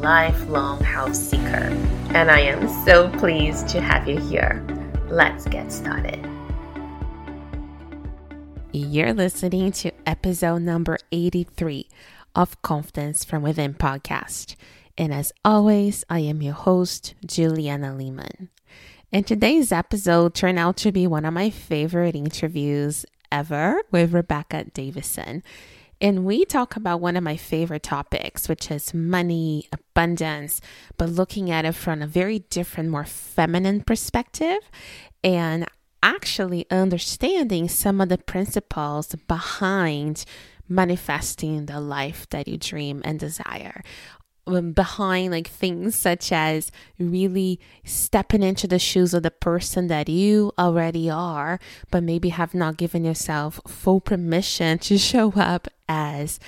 lifelong house seeker. And I am so pleased to have you here. Let's get started. You're listening to episode number 83 of Confidence from Within podcast. And as always, I am your host, Juliana Lehman. And today's episode turned out to be one of my favorite interviews ever with Rebecca Davison. And we talk about one of my favorite topics, which is money, abundance, but looking at it from a very different, more feminine perspective and actually understanding some of the principles behind manifesting the life that you dream and desire. Um, behind like things such as really stepping into the shoes of the person that you already are, but maybe have not given yourself full permission to show up as.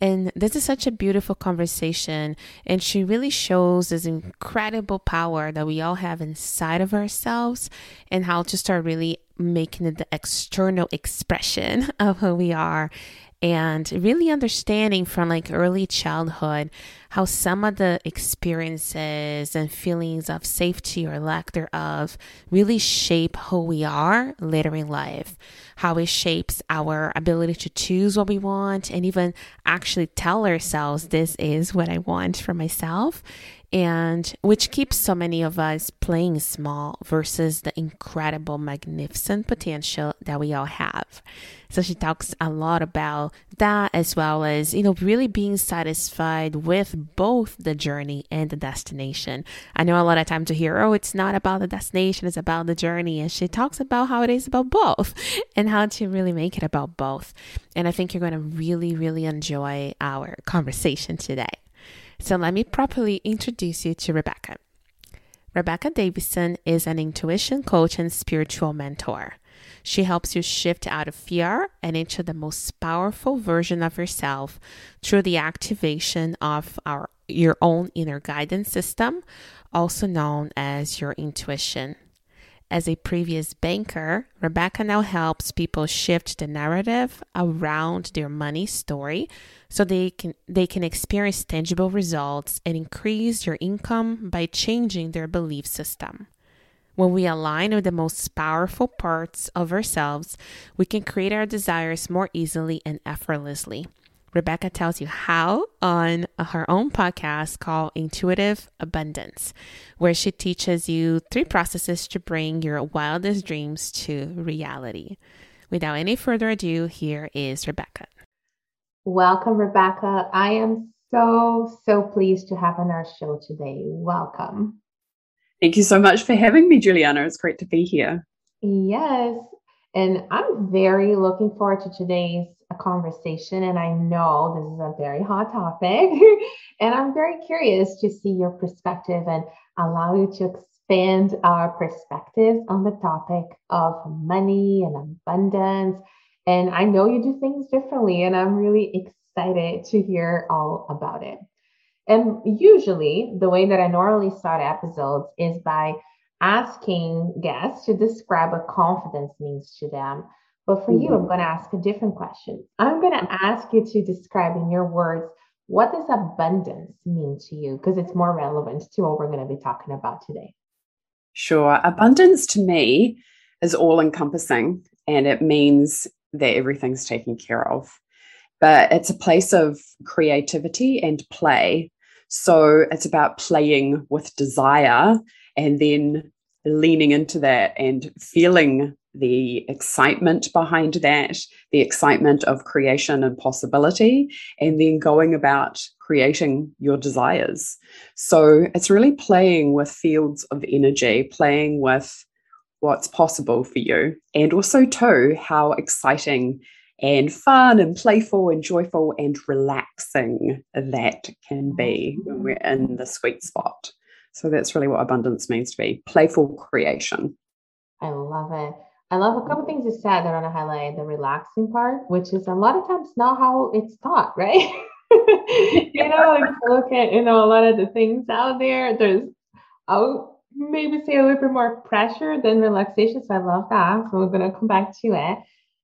And this is such a beautiful conversation. And she really shows this incredible power that we all have inside of ourselves and how to start really making it the external expression of who we are and really understanding from like early childhood how some of the experiences and feelings of safety or lack thereof really shape who we are later in life, how it shapes our ability to choose what we want and even actually tell ourselves, This is what I want for myself and which keeps so many of us playing small versus the incredible, magnificent potential that we all have. So she talks a lot about that as well as, you know, really being satisfied with both the journey and the destination. I know a lot of times to hear, oh, it's not about the destination, it's about the journey. And she talks about how it is about both and how to really make it about both. And I think you're going to really, really enjoy our conversation today. So let me properly introduce you to Rebecca. Rebecca Davison is an intuition coach and spiritual mentor. She helps you shift out of fear and into the most powerful version of yourself through the activation of our your own inner guidance system, also known as your intuition. As a previous banker, Rebecca now helps people shift the narrative around their money story so they can they can experience tangible results and increase your income by changing their belief system. When we align with the most powerful parts of ourselves, we can create our desires more easily and effortlessly. Rebecca tells you how on her own podcast called Intuitive Abundance, where she teaches you three processes to bring your wildest dreams to reality. Without any further ado, here is Rebecca. Welcome, Rebecca. I am so, so pleased to have on our show today. Welcome. Thank you so much for having me, Juliana. It's great to be here. Yes. And I'm very looking forward to today's conversation. And I know this is a very hot topic. and I'm very curious to see your perspective and allow you to expand our perspectives on the topic of money and abundance. And I know you do things differently, and I'm really excited to hear all about it. And usually, the way that I normally start episodes is by asking guests to describe what confidence means to them. But for mm-hmm. you, I'm going to ask a different question. I'm going to ask you to describe in your words what does abundance mean to you? Because it's more relevant to what we're going to be talking about today. Sure. Abundance to me is all encompassing and it means that everything's taken care of. But it's a place of creativity and play. So it's about playing with desire and then leaning into that and feeling the excitement behind that, the excitement of creation and possibility, and then going about creating your desires. So it's really playing with fields of energy, playing with what's possible for you, and also, too, how exciting and fun and playful and joyful and relaxing that can be when we're in the sweet spot. So that's really what abundance means to be playful creation. I love it. I love a couple things you said that I want to highlight the relaxing part, which is a lot of times not how it's taught, right? you know, like look at you know a lot of the things out there. There's I'll maybe say a little bit more pressure than relaxation. So I love that. So we're gonna come back to it.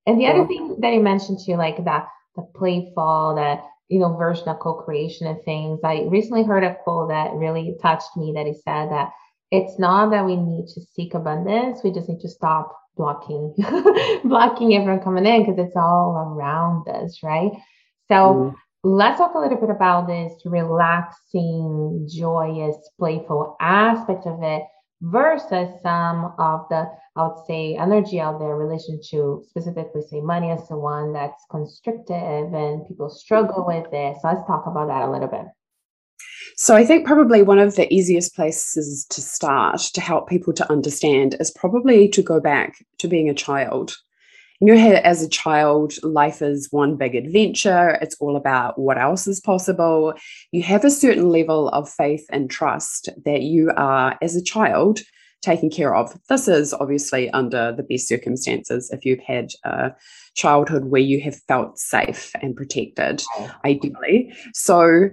And the other thing that you mentioned too, like that the playful, that you know, version of co-creation of things. I recently heard a quote that really touched me that he said that it's not that we need to seek abundance, we just need to stop blocking blocking everyone coming in because it's all around us, right? So mm. let's talk a little bit about this relaxing, joyous, playful aspect of it versus some of the I would say energy out there relation to specifically say money as the one that's constrictive and people struggle with it. So let's talk about that a little bit. So I think probably one of the easiest places to start to help people to understand is probably to go back to being a child. You know, as a child, life is one big adventure. It's all about what else is possible. You have a certain level of faith and trust that you are, as a child, taken care of. This is obviously under the best circumstances if you've had a childhood where you have felt safe and protected, ideally. So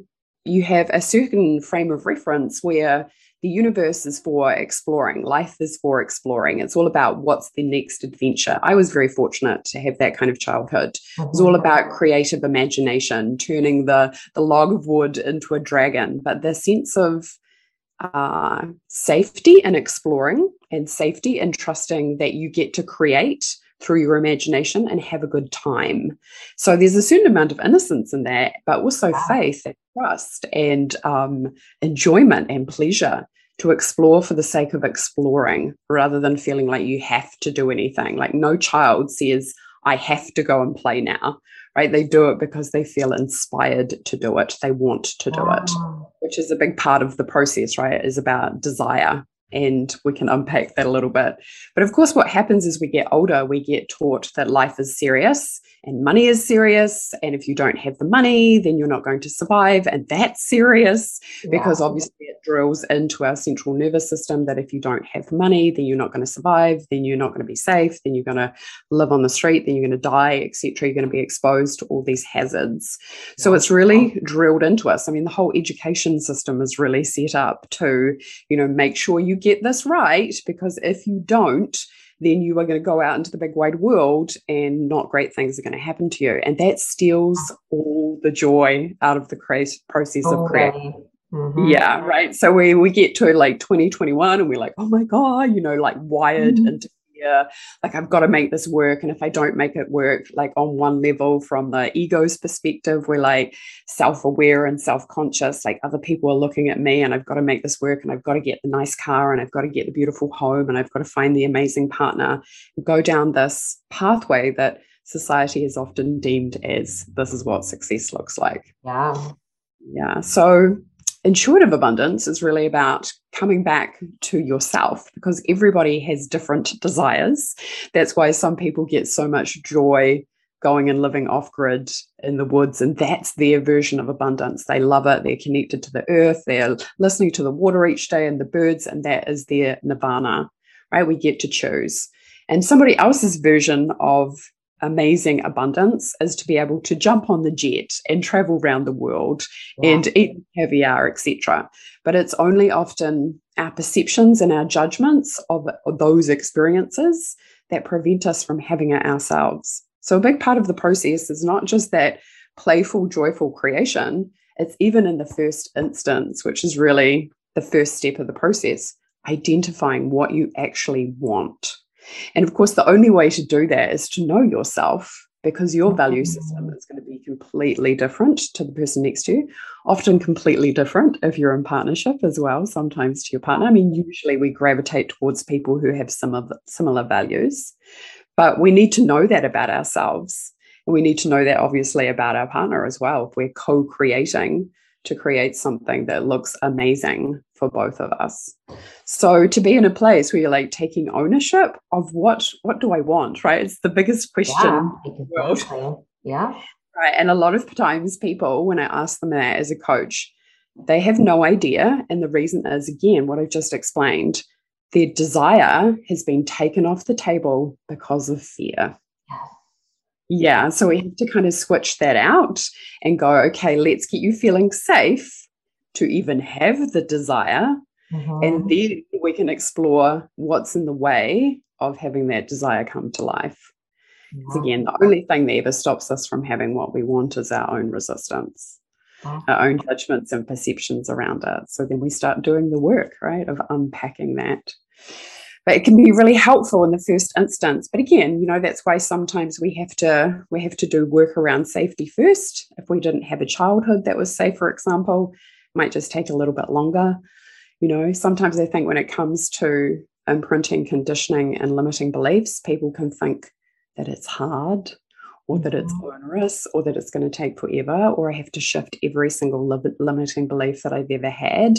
you have a certain frame of reference where the universe is for exploring, life is for exploring. It's all about what's the next adventure. I was very fortunate to have that kind of childhood. It was all about creative imagination, turning the, the log of wood into a dragon. But the sense of uh, safety and exploring, and safety and trusting that you get to create through your imagination and have a good time. So there's a certain amount of innocence in that, but also wow. faith and trust and um, enjoyment and pleasure to explore for the sake of exploring rather than feeling like you have to do anything. Like no child says, I have to go and play now, right? They do it because they feel inspired to do it. They want to do wow. it, which is a big part of the process, right? Is about desire and we can unpack that a little bit. But of course, what happens as we get older, we get taught that life is serious and money is serious. And if you don't have the money, then you're not going to survive. And that's serious yeah. because obviously drills into our central nervous system that if you don't have money, then you're not going to survive, then you're not going to be safe, then you're going to live on the street, then you're going to die, etc. You're going to be exposed to all these hazards. Yeah. So it's really drilled into us. I mean, the whole education system is really set up to, you know, make sure you get this right because if you don't, then you are going to go out into the big wide world and not great things are going to happen to you. And that steals all the joy out of the process of creating. Mm-hmm. Yeah, right. So we we get to like 2021 and we're like, oh my God, you know, like wired mm-hmm. into fear. Like I've got to make this work. And if I don't make it work, like on one level from the ego's perspective, we're like self-aware and self-conscious. Like other people are looking at me and I've got to make this work and I've got to get the nice car and I've got to get the beautiful home and I've got to find the amazing partner and go down this pathway that society has often deemed as this is what success looks like. Yeah. Yeah. So intuitive abundance is really about coming back to yourself because everybody has different desires. That's why some people get so much joy going and living off grid in the woods. And that's their version of abundance. They love it. They're connected to the earth. They're listening to the water each day and the birds. And that is their nirvana, right? We get to choose. And somebody else's version of amazing abundance is to be able to jump on the jet and travel around the world wow. and eat caviar, etc. But it's only often our perceptions and our judgments of, of those experiences that prevent us from having it ourselves. So a big part of the process is not just that playful, joyful creation, it's even in the first instance, which is really the first step of the process, identifying what you actually want. And of course, the only way to do that is to know yourself because your value system mm. is going to be completely different to the person next to you, often completely different if you're in partnership as well, sometimes to your partner. I mean, usually we gravitate towards people who have some of similar values, but we need to know that about ourselves. And we need to know that obviously about our partner as well. If we're co creating to create something that looks amazing for both of us. So to be in a place where you're like taking ownership of what what do I want, right? It's the biggest question yeah, in the world. Yeah. Right. And a lot of times people, when I ask them that as a coach, they have no idea. And the reason is, again, what I've just explained their desire has been taken off the table because of fear. Yeah. So we have to kind of switch that out and go, okay, let's get you feeling safe to even have the desire. Mm-hmm. And then we can explore what's in the way of having that desire come to life. Because again, the only thing that ever stops us from having what we want is our own resistance, our own judgments and perceptions around it. So then we start doing the work, right, of unpacking that. But it can be really helpful in the first instance. But again, you know, that's why sometimes we have to we have to do work around safety first. If we didn't have a childhood that was safe, for example, it might just take a little bit longer. You know, sometimes I think when it comes to imprinting, conditioning, and limiting beliefs, people can think that it's hard or that it's mm-hmm. onerous or that it's going to take forever or I have to shift every single limiting belief that I've ever had.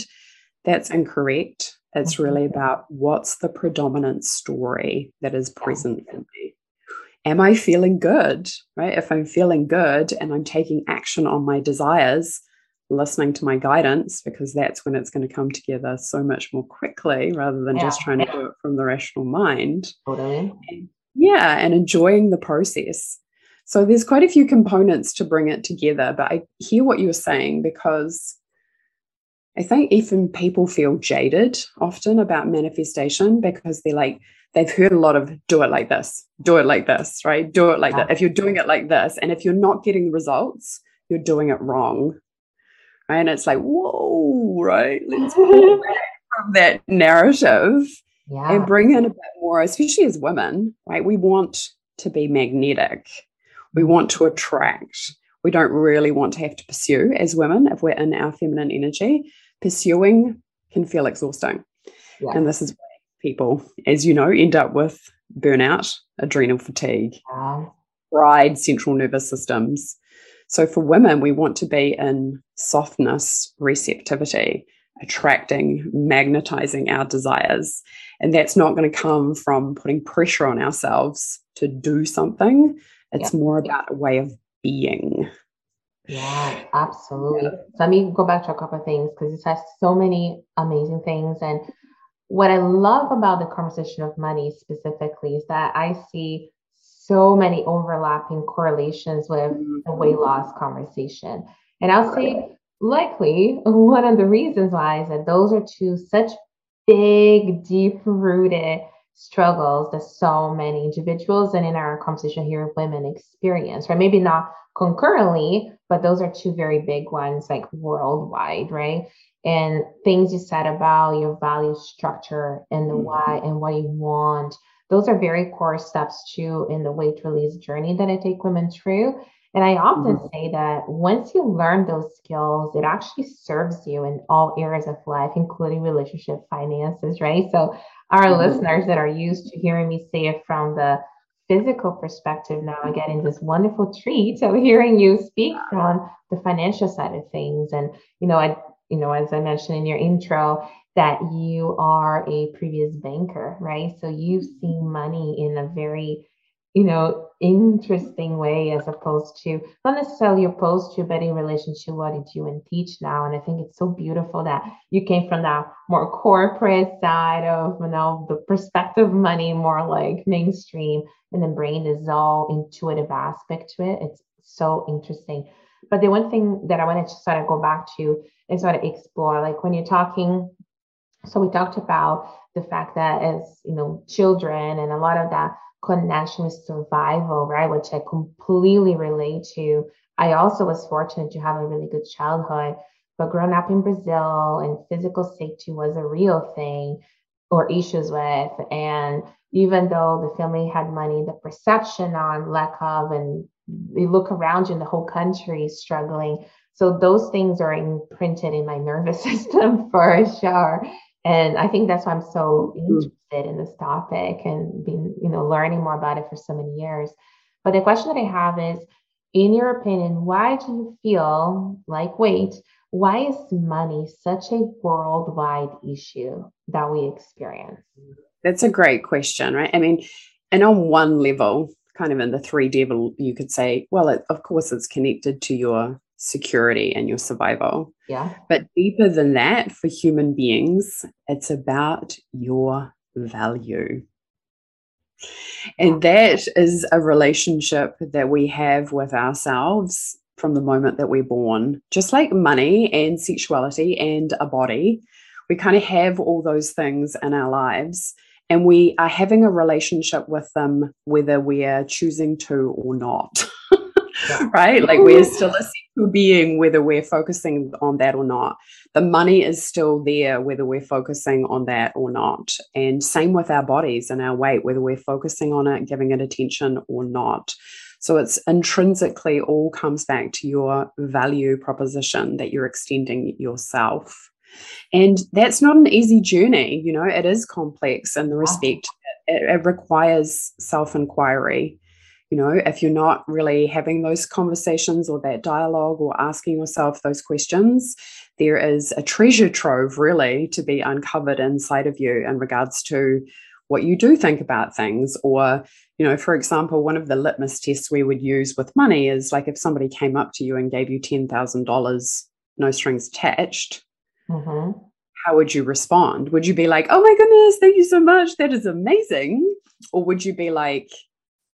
That's incorrect. It's really about what's the predominant story that is present in me. Am I feeling good? Right? If I'm feeling good and I'm taking action on my desires, listening to my guidance, because that's when it's going to come together so much more quickly rather than yeah. just trying to do it from the rational mind. Totally. And yeah, and enjoying the process. So there's quite a few components to bring it together, but I hear what you're saying because I think even people feel jaded often about manifestation because they're like, they've heard a lot of do it like this, do it like this, right? Do it like yeah. that. If you're doing it like this, and if you're not getting results, you're doing it wrong. Right. And it's like, whoa, right? Let's pull back from that narrative yeah. and bring in a bit more, especially as women, right? We want to be magnetic, we mm-hmm. want to attract. We don't really want to have to pursue as women if we're in our feminine energy. Pursuing can feel exhausting. Yeah. And this is why people, as you know, end up with burnout, adrenal fatigue, yeah. pride, central nervous systems. So for women, we want to be in softness, receptivity, attracting, magnetizing our desires. And that's not going to come from putting pressure on ourselves to do something. It's more about a way of being. Yeah, absolutely. Yeah. So let me go back to a couple of things because it has so many amazing things. And what I love about the conversation of money specifically is that I see so many overlapping correlations with mm-hmm. the weight loss conversation. And I'll say likely one of the reasons why is that those are two such big, deep rooted struggles that so many individuals and in our conversation here women experience right maybe not concurrently but those are two very big ones like worldwide right and things you said about your value structure and the mm-hmm. why and what you want those are very core steps too in the weight release journey that i take women through and I often mm-hmm. say that once you learn those skills, it actually serves you in all areas of life, including relationship finances, right? So, our mm-hmm. listeners that are used to hearing me say it from the physical perspective now are getting this wonderful treat of hearing you speak from the financial side of things. And, you know, I, you know, as I mentioned in your intro, that you are a previous banker, right? So you've seen money in a very you know, interesting way as opposed to not necessarily opposed to, but in relation to what you do and teach now. And I think it's so beautiful that you came from that more corporate side of you know the perspective money, more like mainstream, and then bringing this all intuitive aspect to it. It's so interesting. But the one thing that I wanted to sort of go back to is sort of explore, like when you're talking. So we talked about the fact that as you know, children and a lot of that connection with survival, right? Which I completely relate to. I also was fortunate to have a really good childhood, but growing up in Brazil and physical safety was a real thing or issues with. And even though the family had money, the perception on lack of, and you look around you and the whole country is struggling. So those things are imprinted in my nervous system for sure and i think that's why i'm so mm-hmm. Interested in this topic and being you know learning more about it for so many years but the question that i have is in your opinion why do you feel like wait why is money such a worldwide issue that we experience that's a great question right i mean and on one level kind of in the 3D level you could say well it, of course it's connected to your security and your survival. Yeah. But deeper than that, for human beings, it's about your value. And that is a relationship that we have with ourselves from the moment that we're born. Just like money and sexuality and a body, we kind of have all those things in our lives and we are having a relationship with them whether we are choosing to or not. right? Like we're still a single being whether we're focusing on that or not. The money is still there whether we're focusing on that or not. And same with our bodies and our weight, whether we're focusing on it, giving it attention or not. So it's intrinsically all comes back to your value proposition that you're extending yourself. And that's not an easy journey. You know, it is complex in the respect, it, it requires self inquiry. You know, if you're not really having those conversations or that dialogue or asking yourself those questions, there is a treasure trove really to be uncovered inside of you in regards to what you do think about things. Or you know for example one of the litmus tests we would use with money is like if somebody came up to you and gave you $10,000 no strings attached mm-hmm. how would you respond? Would you be like oh my goodness thank you so much that is amazing. Or would you be like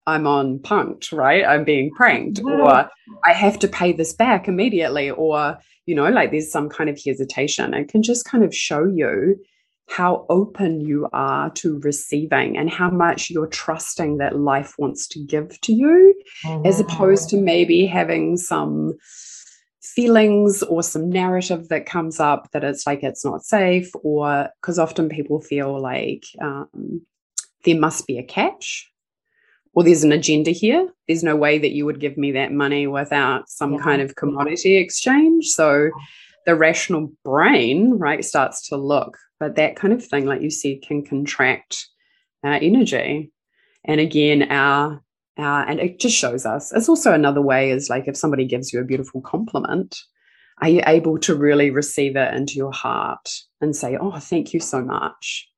I'm on punked, right? I'm being pranked, mm-hmm. or I have to pay this back immediately, or, you know, like there's some kind of hesitation. It can just kind of show you how open you are to receiving and how much you're trusting that life wants to give to you, mm-hmm. as opposed to maybe having some feelings or some narrative that comes up that it's like it's not safe, or because often people feel like um, there must be a catch. Or there's an agenda here. There's no way that you would give me that money without some yeah. kind of commodity exchange. So the rational brain, right, starts to look but that kind of thing, like you said, can contract our energy. And again, our our and it just shows us. It's also another way is like if somebody gives you a beautiful compliment, are you able to really receive it into your heart and say, "Oh, thank you so much."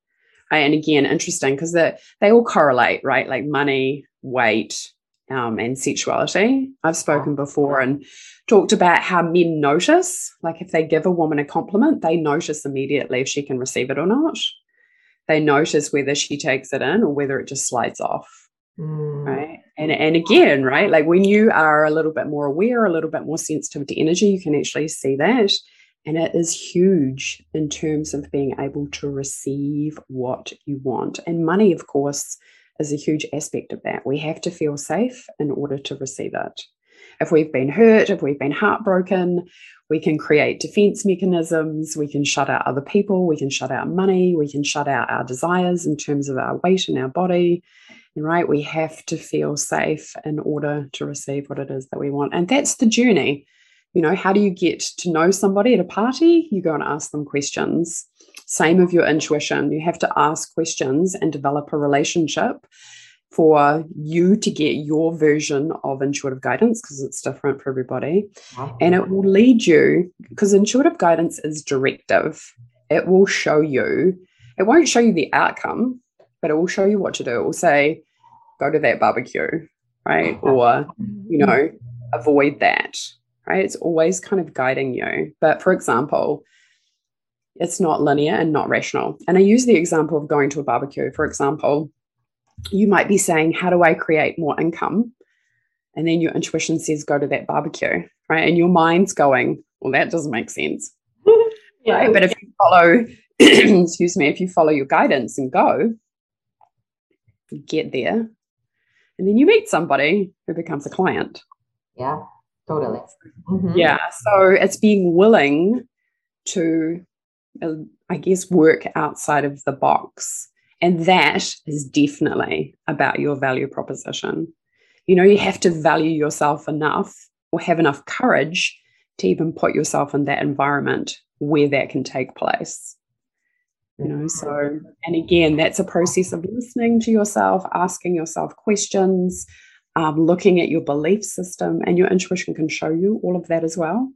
And again, interesting because they they all correlate, right? Like money, weight, um, and sexuality. I've spoken before and talked about how men notice, like if they give a woman a compliment, they notice immediately if she can receive it or not. They notice whether she takes it in or whether it just slides off. Mm. Right. And, and again, right, like when you are a little bit more aware, a little bit more sensitive to energy, you can actually see that. And it is huge in terms of being able to receive what you want. And money, of course, is a huge aspect of that. We have to feel safe in order to receive it. If we've been hurt, if we've been heartbroken, we can create defense mechanisms. We can shut out other people. We can shut out money. We can shut out our desires in terms of our weight and our body. And right, we have to feel safe in order to receive what it is that we want. And that's the journey. You know, how do you get to know somebody at a party? You go and ask them questions. Same of your intuition. You have to ask questions and develop a relationship for you to get your version of intuitive guidance because it's different for everybody. Wow. And it will lead you because intuitive guidance is directive. It will show you, it won't show you the outcome, but it will show you what to do. It will say, go to that barbecue, right? Or, you know, avoid that, right? It's always kind of guiding you. But for example, it's not linear and not rational. And I use the example of going to a barbecue. For example, you might be saying, How do I create more income? And then your intuition says, Go to that barbecue, right? And your mind's going, Well, that doesn't make sense. yeah. Right? But if you follow, excuse me, if you follow your guidance and go, get there, and then you meet somebody who becomes a client. Yeah, totally. Mm-hmm. Yeah. So it's being willing to uh, I guess, work outside of the box. And that is definitely about your value proposition. You know, you have to value yourself enough or have enough courage to even put yourself in that environment where that can take place. You know, so, and again, that's a process of listening to yourself, asking yourself questions, um, looking at your belief system, and your intuition can show you all of that as well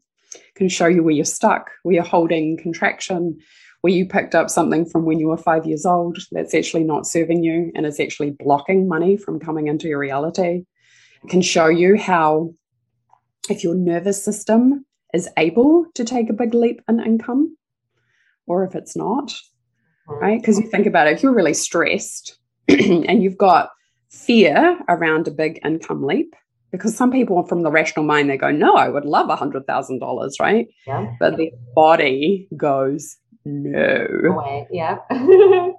can show you where you're stuck, where you're holding contraction, where you picked up something from when you were five years old that's actually not serving you and is actually blocking money from coming into your reality. It can show you how if your nervous system is able to take a big leap in income or if it's not, right? Because you think about it, if you're really stressed and you've got fear around a big income leap, because some people from the rational mind they go no i would love a hundred thousand dollars right? Yeah. But the body goes no. Away. yeah.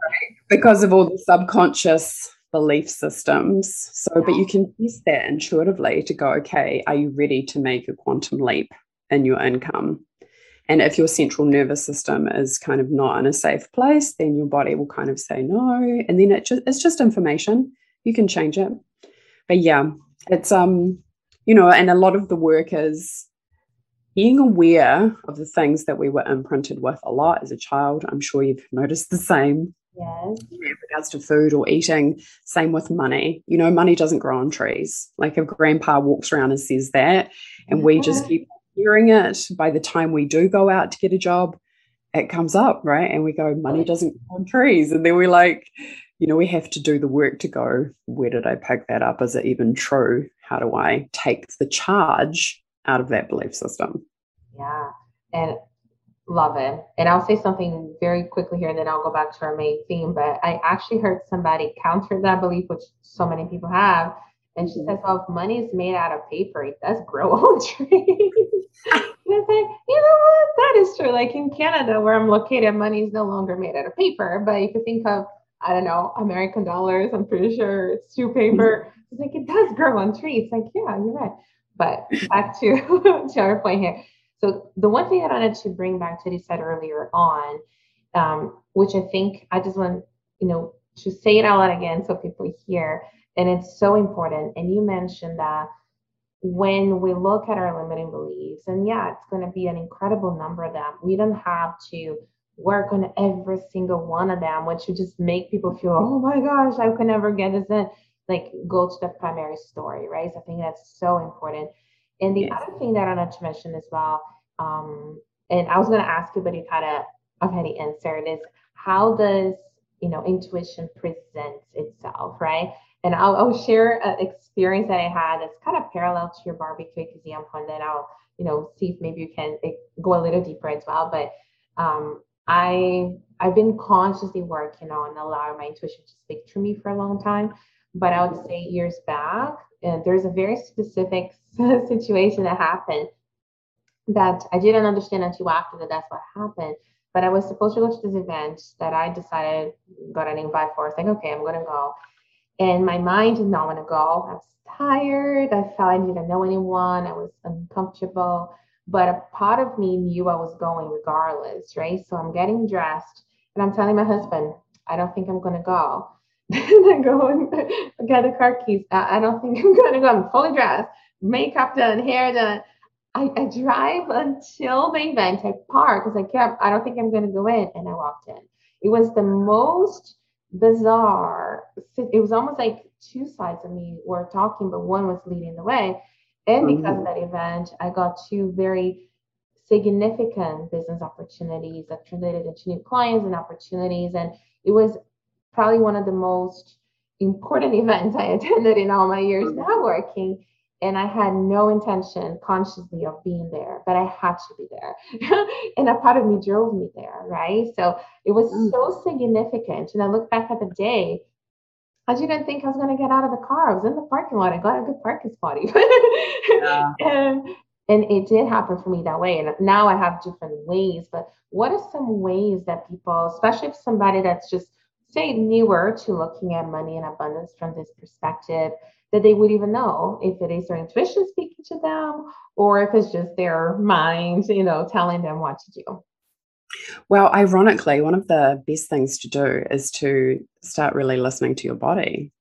Because of all the subconscious belief systems. So yeah. but you can use that intuitively to go okay are you ready to make a quantum leap in your income? And if your central nervous system is kind of not in a safe place then your body will kind of say no. And then it just, it's just information you can change it. But yeah it's um you know and a lot of the work is being aware of the things that we were imprinted with a lot as a child i'm sure you've noticed the same. Yes. In regards to food or eating same with money. You know money doesn't grow on trees. Like if grandpa walks around and says that and yeah. we just keep hearing it by the time we do go out to get a job it comes up right? And we go money doesn't grow on trees. And then we're like you know, we have to do the work to go, where did I pick that up? Is it even true? How do I take the charge out of that belief system? Yeah. And love it. And I'll say something very quickly here and then I'll go back to our main theme. But I actually heard somebody counter that belief, which so many people have. And she says, well, if money is made out of paper, it does grow on trees. and you know what? That is true. Like in Canada, where I'm located, money is no longer made out of paper. But if you think of I don't know, American dollars. I'm pretty sure it's two paper. Mm-hmm. It's like it does grow on trees. Like, yeah, you're right. But back to, to our point here. So the one thing I wanted to bring back to you said earlier on, um, which I think I just want, you know, to say it out loud again so people hear. And it's so important. And you mentioned that when we look at our limiting beliefs, and yeah, it's going to be an incredible number of them. We don't have to work on every single one of them, which would just make people feel, oh my gosh, I could never get this in. Like go to the primary story, right? So I think that's so important. And the yes. other thing that I want to mention as well, um, and I was going to ask you, but you kind of already answered, is how does you know intuition present itself, right? And I'll, I'll share an experience that I had that's kind of parallel to your barbecue example, and then I'll you know see if maybe you can eh, go a little deeper as well. But um, I I've been consciously working on allowing my intuition to speak to me for a long time. But I would say years back, and there's a very specific situation that happened that I didn't understand until after that that's what happened. But I was supposed to go to this event that I decided got an invite for. I was like, okay, I'm gonna go. And my mind did not want to go. I was tired. I felt I didn't know anyone. I was uncomfortable but a part of me knew I was going regardless, right? So I'm getting dressed and I'm telling my husband, I don't think I'm going to go. I go and get the car keys. I, I don't think I'm going to go. I'm fully dressed, makeup done, hair done. I, I drive until the event. I park because I kept, I don't think I'm going to go in. And I walked in. It was the most bizarre. It was almost like two sides of me were talking, but one was leading the way. And because mm-hmm. of that event, I got two very significant business opportunities that translated into new clients and opportunities. And it was probably one of the most important events I attended in all my years now working. And I had no intention consciously of being there, but I had to be there. and a part of me drove me there, right? So it was mm. so significant. And I look back at the day I didn't think I was going to get out of the car. I was in the parking lot. I got a good parking spot yeah. and, and it did happen for me that way. And now I have different ways. But what are some ways that people, especially if somebody that's just, say, newer to looking at money and abundance from this perspective, that they would even know if it is their intuition speaking to them or if it's just their mind, you know, telling them what to do? Well, ironically, one of the best things to do is to start really listening to your body,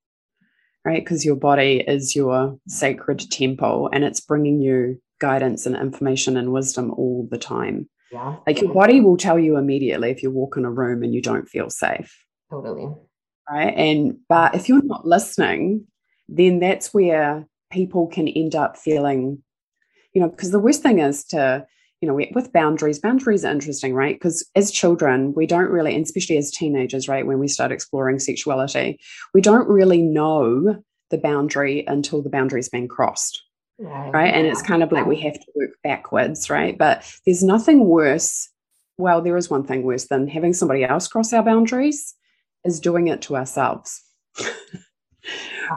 right? Because your body is your sacred temple and it's bringing you guidance and information and wisdom all the time. Yeah. Like your body will tell you immediately if you walk in a room and you don't feel safe. Totally. Right. And, but if you're not listening, then that's where people can end up feeling, you know, because the worst thing is to, you know, with boundaries, boundaries are interesting, right? Because as children, we don't really, and especially as teenagers, right, when we start exploring sexuality, we don't really know the boundary until the boundary's been crossed. Right. right. And it's kind of like we have to work backwards, right? But there's nothing worse. Well, there is one thing worse than having somebody else cross our boundaries is doing it to ourselves.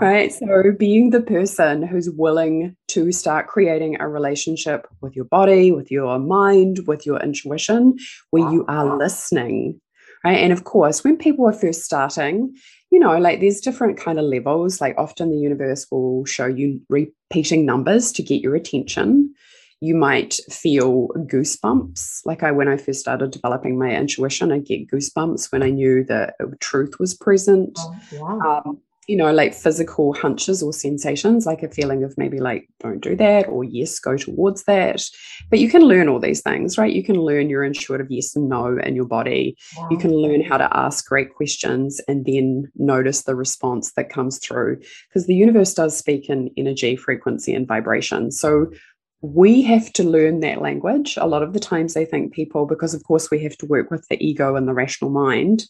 right? So, being the person who's willing to start creating a relationship with your body, with your mind, with your intuition, where you are listening. Right. And of course, when people are first starting, you know, like there's different kind of levels. Like often the universe will show you repeating numbers to get your attention. You might feel goosebumps. Like I, when I first started developing my intuition, I get goosebumps when I knew that truth was present. Oh, wow. um, you know, like physical hunches or sensations, like a feeling of maybe like, don't do that, or yes, go towards that. But you can learn all these things, right? You can learn your intuitive yes and no in your body. Wow. You can learn how to ask great questions and then notice the response that comes through. Because the universe does speak in energy, frequency, and vibration. So we have to learn that language. A lot of the times, I think people, because of course we have to work with the ego and the rational mind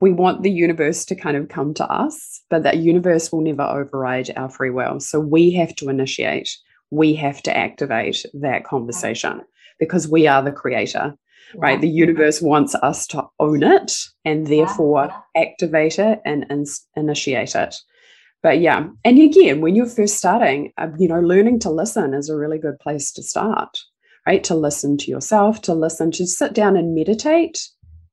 we want the universe to kind of come to us, but that universe will never override our free will. So we have to initiate, we have to activate that conversation because we are the creator, yeah. right? The universe wants us to own it and therefore yeah. activate it and in- initiate it. But yeah, and again, when you're first starting, uh, you know, learning to listen is a really good place to start, right? To listen to yourself, to listen, to sit down and meditate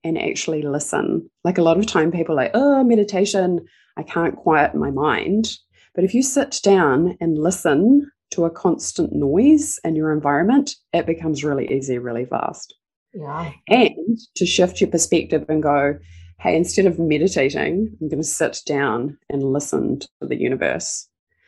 and actually listen. Like a lot of time, people are like, oh, meditation, I can't quiet my mind. But if you sit down and listen to a constant noise in your environment, it becomes really easy, really fast. Yeah. And to shift your perspective and go, hey, instead of meditating, I'm going to sit down and listen to the universe.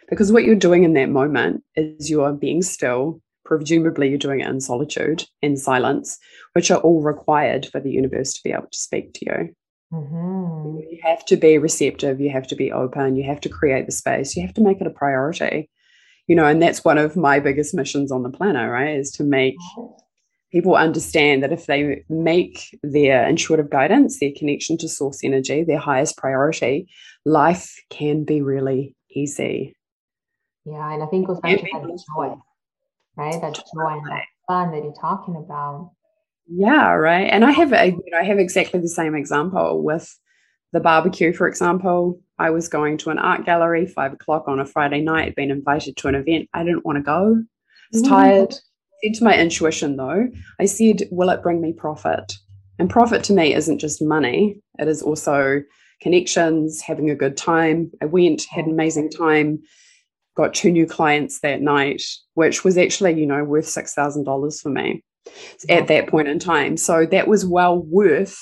Because what you're doing in that moment is you're being still, presumably you're doing it in solitude, in silence, which are all required for the universe to be able to speak to you. Mm-hmm. You have to be receptive, you have to be open, you have to create the space, you have to make it a priority. You know, and that's one of my biggest missions on the planet, right? Is to make people understand that if they make their intuitive guidance, their connection to source energy, their highest priority, life can be really easy. Yeah, and I think back to that joy right? That joy and that fun that you're talking about. Yeah, right. And I have a, you know, I have exactly the same example with the barbecue, for example. I was going to an art gallery five o'clock on a Friday night, been invited to an event. I didn't want to go. I was mm. tired. Said to my intuition though, I said, Will it bring me profit? And profit to me isn't just money, it is also connections, having a good time. I went, had an amazing time, got two new clients that night, which was actually, you know, worth $6,000 for me at that point in time. So that was well worth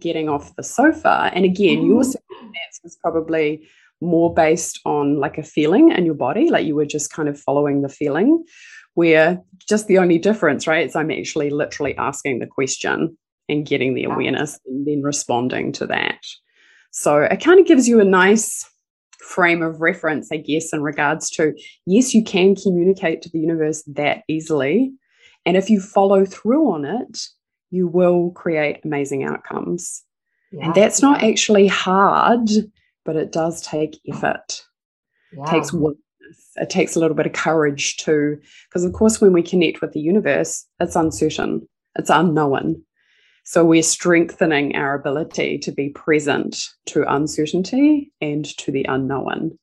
getting off the sofa. And again, mm. your circumstance was probably more based on like a feeling in your body, like you were just kind of following the feeling, where just the only difference, right, is I'm actually literally asking the question and getting the awareness and then responding to that. So it kind of gives you a nice frame of reference, I guess, in regards to yes, you can communicate to the universe that easily. And if you follow through on it, you will create amazing outcomes. Yeah. And that's not actually hard, but it does take effort. Yeah. It takes willingness. It takes a little bit of courage too. Because, of course, when we connect with the universe, it's uncertain, it's unknown. So we're strengthening our ability to be present to uncertainty and to the unknown.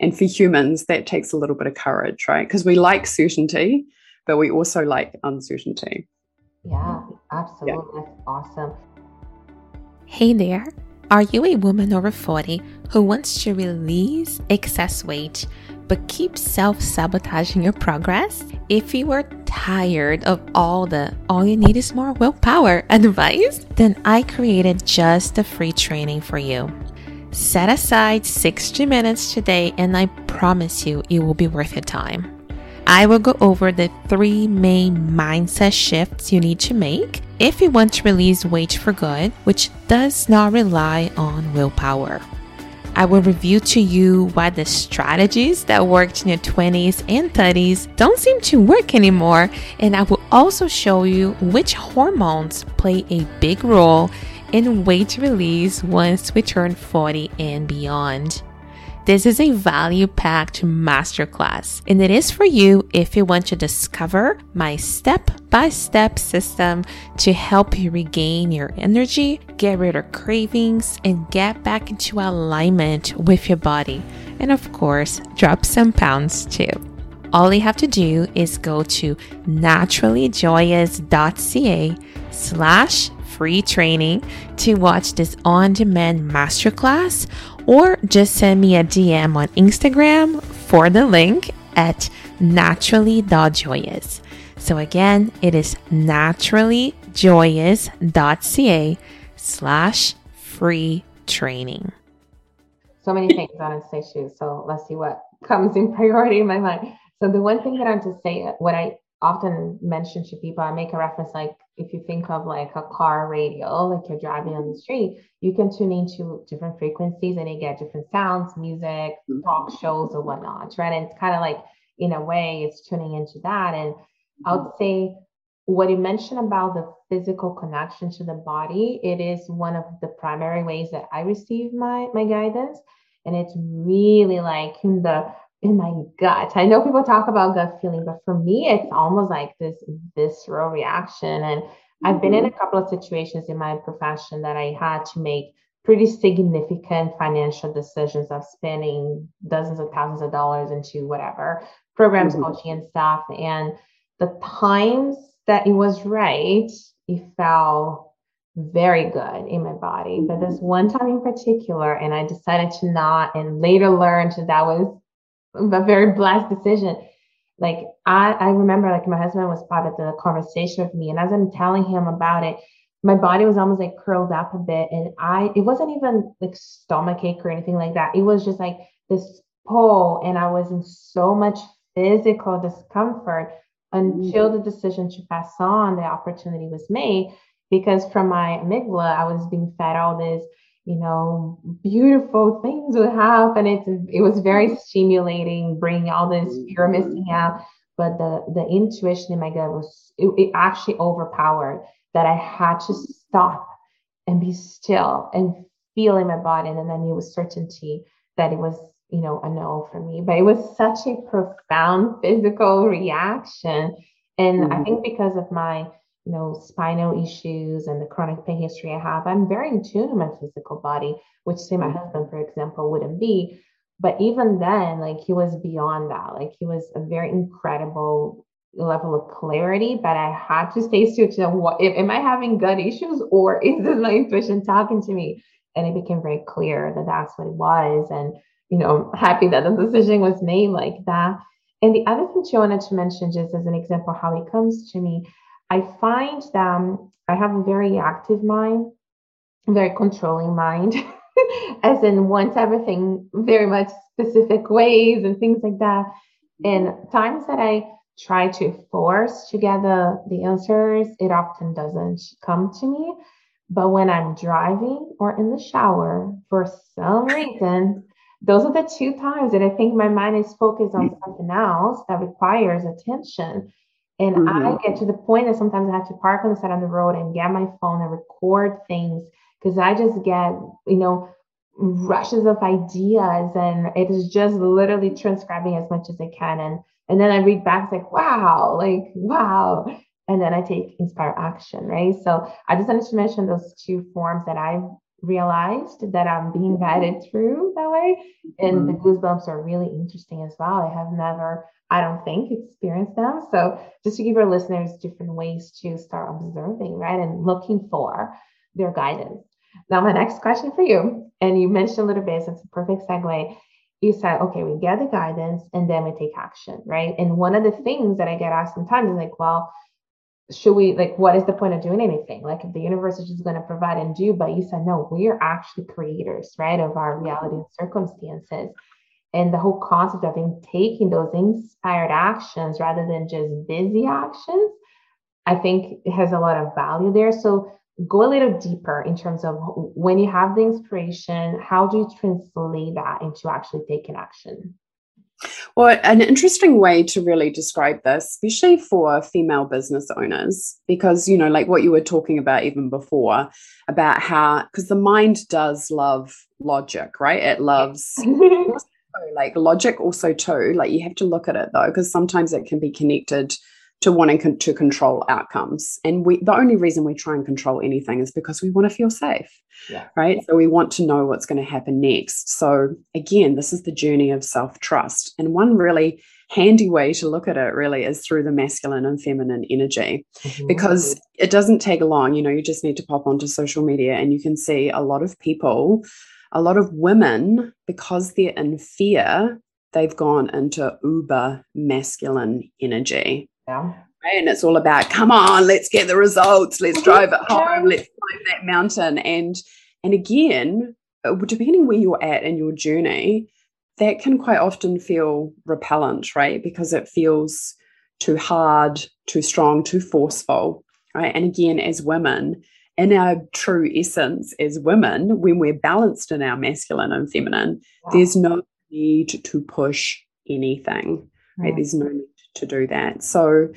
And for humans, that takes a little bit of courage, right? Because we like certainty, but we also like uncertainty. Yeah, absolutely. Yeah. That's awesome. Hey there. Are you a woman over 40 who wants to release excess weight but keep self sabotaging your progress? If you are tired of all the all you need is more willpower advice, then I created just a free training for you. Set aside 60 minutes today, and I promise you it will be worth your time. I will go over the three main mindset shifts you need to make if you want to release weight for good, which does not rely on willpower. I will review to you why the strategies that worked in your 20s and 30s don't seem to work anymore, and I will also show you which hormones play a big role in weight release once we turn 40 and beyond. This is a value packed masterclass, and it is for you if you want to discover my step by step system to help you regain your energy, get rid of cravings, and get back into alignment with your body. And of course, drop some pounds too. All you have to do is go to naturallyjoyous.ca slash free training to watch this on demand masterclass or just send me a DM on Instagram for the link at naturally.joyous. So again, it is naturallyjoyous.ca slash free training. So many things on say shoes. So let's see what comes in priority in my mind. So the one thing that I'm to say, what I often mention to people, I make a reference like if you think of like a car radio, like you're driving on the street, you can tune into different frequencies and you get different sounds, music, mm-hmm. talk shows, or whatnot, right? And it's kind of like, in a way, it's tuning into that. And I would say what you mentioned about the physical connection to the body, it is one of the primary ways that I receive my my guidance. And it's really like in the in my gut. I know people talk about gut feeling, but for me, it's almost like this visceral reaction. And I've been in a mm-hmm. couple of situations in my profession that I had to make pretty significant financial decisions of spending dozens of thousands of dollars into whatever programs, mm-hmm. coaching, and stuff. And the times that it was right, it felt very good in my body. But this one time in particular, and I decided to not, and later learned that was a very blessed decision. Like I, I remember like my husband was part of the conversation with me, and as I'm telling him about it, my body was almost like curled up a bit, and I it wasn't even like stomach ache or anything like that. It was just like this pull, and I was in so much physical discomfort until mm-hmm. the decision to pass on the opportunity was made because from my amygdala i was being fed all this you know, beautiful things would happen. It's it was very mm-hmm. stimulating, bringing all this mm-hmm. fear of missing out. But the the intuition in my gut was it, it actually overpowered that I had to mm-hmm. stop and be still and feel in my body. And then I knew with certainty that it was, you know, a no for me. But it was such a profound physical reaction. And mm-hmm. I think because of my you know, spinal issues and the chronic pain history I have, I'm very in tune with my physical body, which say my mm-hmm. husband, for example, wouldn't be. But even then, like he was beyond that. Like he was a very incredible level of clarity, but I had to stay still to know what if am I having gut issues or is this my intuition talking to me? And it became very clear that that's what it was. And you know, happy that the decision was made like that. And the other thing she wanted to mention, just as an example, how it comes to me, I find that I have a very active mind, very controlling mind, as in wants everything very much specific ways and things like that. And times that I try to force together the answers, it often doesn't come to me. But when I'm driving or in the shower, for some reason, those are the two times that I think my mind is focused on mm. something else that requires attention. And mm-hmm. I get to the point that sometimes I have to park on the side of the road and get my phone and record things because I just get, you know, rushes of ideas and it is just literally transcribing as much as I can. And and then I read back, it's like, wow, like, wow. And then I take inspire action, right? So I just wanted to mention those two forms that I've realized that I'm being guided through that way. And mm-hmm. the goosebumps are really interesting as well. I have never I don't think, experienced them. So just to give our listeners different ways to start observing, right? And looking for their guidance. Now, my next question for you, and you mentioned a little bit, so it's a perfect segue. You said, okay, we get the guidance and then we take action, right? And one of the things that I get asked sometimes is like, well, should we like what is the point of doing anything? Like if the universe is just going to provide and do but you said no we are actually creators right of our reality and circumstances. And the whole concept of taking those inspired actions rather than just busy actions i think it has a lot of value there. So go a little deeper in terms of when you have the inspiration how do you translate that into actually taking action well, an interesting way to really describe this, especially for female business owners, because, you know, like what you were talking about even before, about how, because the mind does love logic, right? It loves mm-hmm. like logic also too. Like you have to look at it though, because sometimes it can be connected to wanting con- to control outcomes. And we the only reason we try and control anything is because we want to feel safe. Yeah. Right. So we want to know what's going to happen next. So again, this is the journey of self-trust. And one really handy way to look at it really is through the masculine and feminine energy mm-hmm. because it doesn't take long. You know, you just need to pop onto social media and you can see a lot of people, a lot of women, because they're in fear, they've gone into uber masculine energy. Yeah. And it's all about, come on, let's get the results, let's drive it home, let's climb that mountain. And and again, uh, depending where you're at in your journey, that can quite often feel repellent, right? Because it feels too hard, too strong, too forceful, right? And again, as women, in our true essence as women, when we're balanced in our masculine and feminine, wow. there's no need to push anything, right? There's no need to do that. So,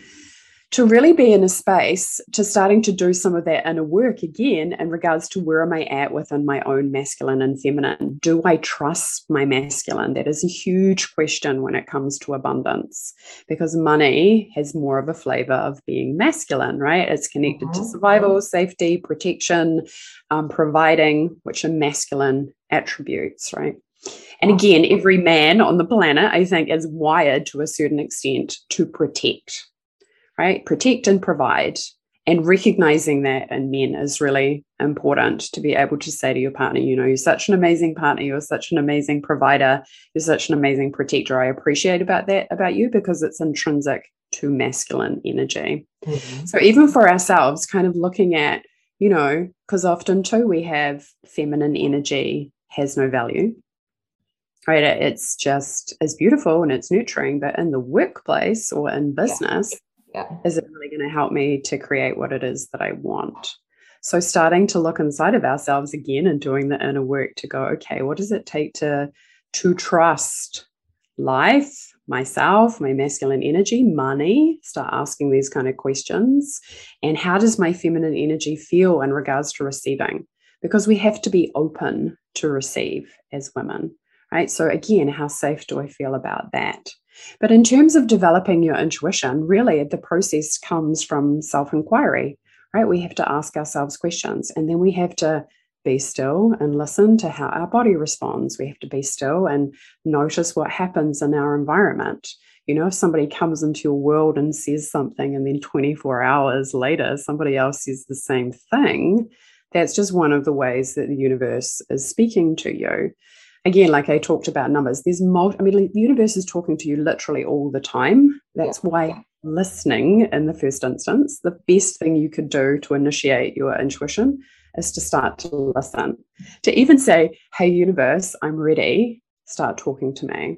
to really be in a space to starting to do some of that inner work again in regards to where am I at within my own masculine and feminine? Do I trust my masculine? That is a huge question when it comes to abundance because money has more of a flavor of being masculine, right? It's connected mm-hmm. to survival, safety, protection, um, providing, which are masculine attributes, right? And again, every man on the planet, I think, is wired to a certain extent to protect right? Protect and provide. And recognizing that in men is really important to be able to say to your partner, you know, you're such an amazing partner, you're such an amazing provider, you're such an amazing protector. I appreciate about that about you because it's intrinsic to masculine energy. Mm-hmm. So even for ourselves, kind of looking at, you know, because often too we have feminine energy has no value. Right. It's just as beautiful and it's nurturing, but in the workplace or in business, yeah yeah. is it really going to help me to create what it is that I want? So, starting to look inside of ourselves again and doing the inner work to go, okay, what does it take to to trust life, myself, my masculine energy, money? Start asking these kind of questions. And how does my feminine energy feel in regards to receiving? Because we have to be open to receive as women, right? So, again, how safe do I feel about that? But in terms of developing your intuition, really the process comes from self inquiry, right? We have to ask ourselves questions and then we have to be still and listen to how our body responds. We have to be still and notice what happens in our environment. You know, if somebody comes into your world and says something, and then 24 hours later, somebody else says the same thing, that's just one of the ways that the universe is speaking to you again, like I talked about numbers, there's multi, I mean, the universe is talking to you literally all the time. That's yeah. why listening in the first instance, the best thing you could do to initiate your intuition is to start to listen. To even say, Hey, universe, I'm ready, start talking to me.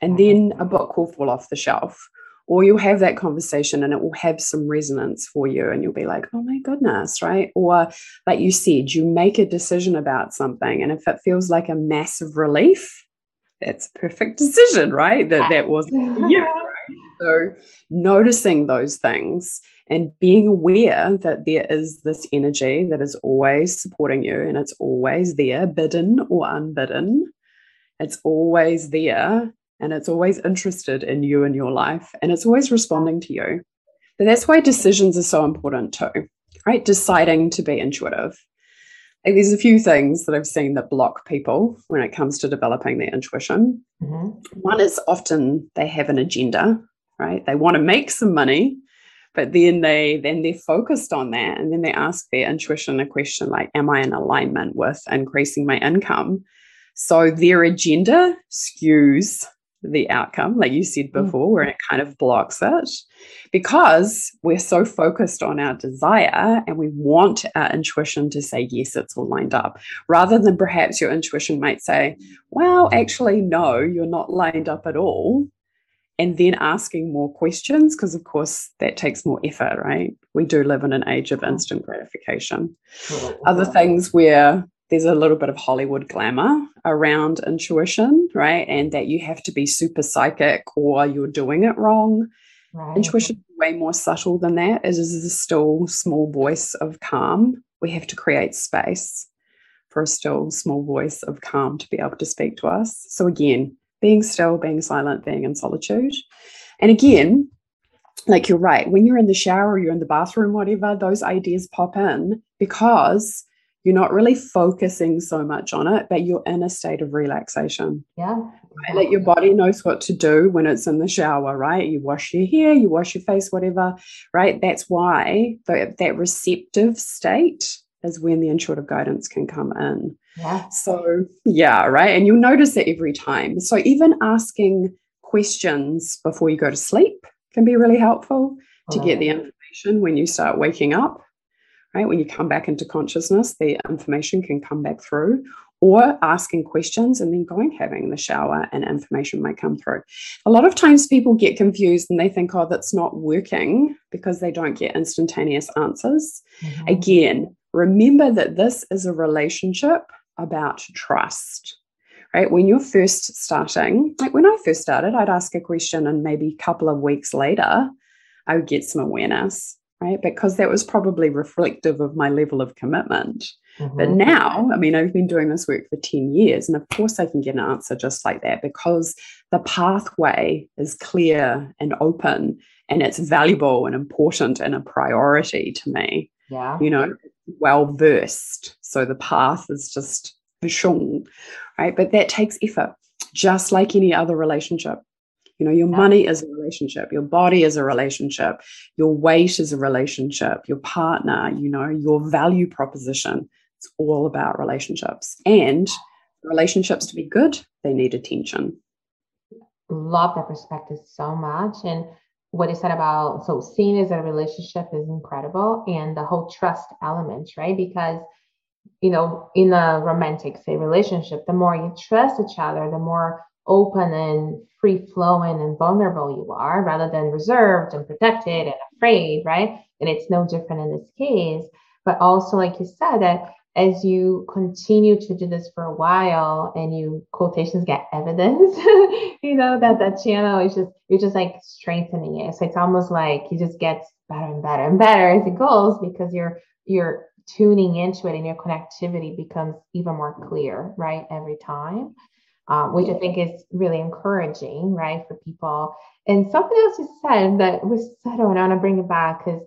And mm-hmm. then a book will fall off the shelf or you'll have that conversation and it will have some resonance for you and you'll be like oh my goodness right? Or like you said you make a decision about something and if it feels like a massive relief that's a perfect decision right? That that was yeah. right? so noticing those things and being aware that there is this energy that is always supporting you and it's always there bidden or unbidden. It's always there and it's always interested in you and your life and it's always responding to you. But that's why decisions are so important too, right? Deciding to be intuitive. Like there's a few things that I've seen that block people when it comes to developing their intuition. Mm-hmm. One is often they have an agenda, right? They want to make some money, but then they then they're focused on that and then they ask their intuition a question like am i in alignment with increasing my income so their agenda skews the outcome, like you said mm. before, mm. where it kind of blocks it because we're so focused on our desire and we want our intuition to say, yes, it's all lined up, rather than perhaps your intuition might say, well, actually, no, you're not lined up at all. And then asking more questions, because of course that takes more effort, right? We do live in an age of instant gratification. Other things where there's a little bit of Hollywood glamour around intuition, right? And that you have to be super psychic or you're doing it wrong. Right. Intuition is way more subtle than that. It is a still small voice of calm. We have to create space for a still small voice of calm to be able to speak to us. So again, being still, being silent, being in solitude. And again, like you're right, when you're in the shower, you're in the bathroom, whatever, those ideas pop in because you're not really focusing so much on it, but you're in a state of relaxation. Yeah. Right? Like your body knows what to do when it's in the shower, right? You wash your hair, you wash your face, whatever, right? That's why the, that receptive state is when the intuitive guidance can come in. Yeah. So, yeah, right. And you'll notice it every time. So, even asking questions before you go to sleep can be really helpful to get the information when you start waking up right? When you come back into consciousness, the information can come back through, or asking questions and then going having the shower and information may come through. A lot of times people get confused and they think, oh, that's not working because they don't get instantaneous answers. Mm-hmm. Again, remember that this is a relationship about trust. Right? When you're first starting, like when I first started, I'd ask a question and maybe a couple of weeks later, I would get some awareness right? Because that was probably reflective of my level of commitment. Mm-hmm. But now, I mean, I've been doing this work for 10 years, and of course, I can get an answer just like that because the pathway is clear and open and it's valuable and important and a priority to me. Yeah. You know, well versed. So the path is just right? But that takes effort, just like any other relationship. You know, your yeah. money is a relationship, your body is a relationship, your weight is a relationship, your partner, you know, your value proposition. It's all about relationships. And relationships to be good, they need attention. Love that perspective so much. And what you said about so seeing as a relationship is incredible and the whole trust element, right? Because you know, in a romantic, say, relationship, the more you trust each other, the more open and free flowing and vulnerable you are rather than reserved and protected and afraid, right? And it's no different in this case. But also, like you said, that as you continue to do this for a while and you quotations get evidence, you know, that that channel is just, you're just like strengthening it. So it's almost like it just gets better and better and better as it goes because you're, you're tuning into it and your connectivity becomes even more clear, right? Every time um, which I think is really encouraging, right, for people. And something else you said that was said, oh, and I want to bring it back because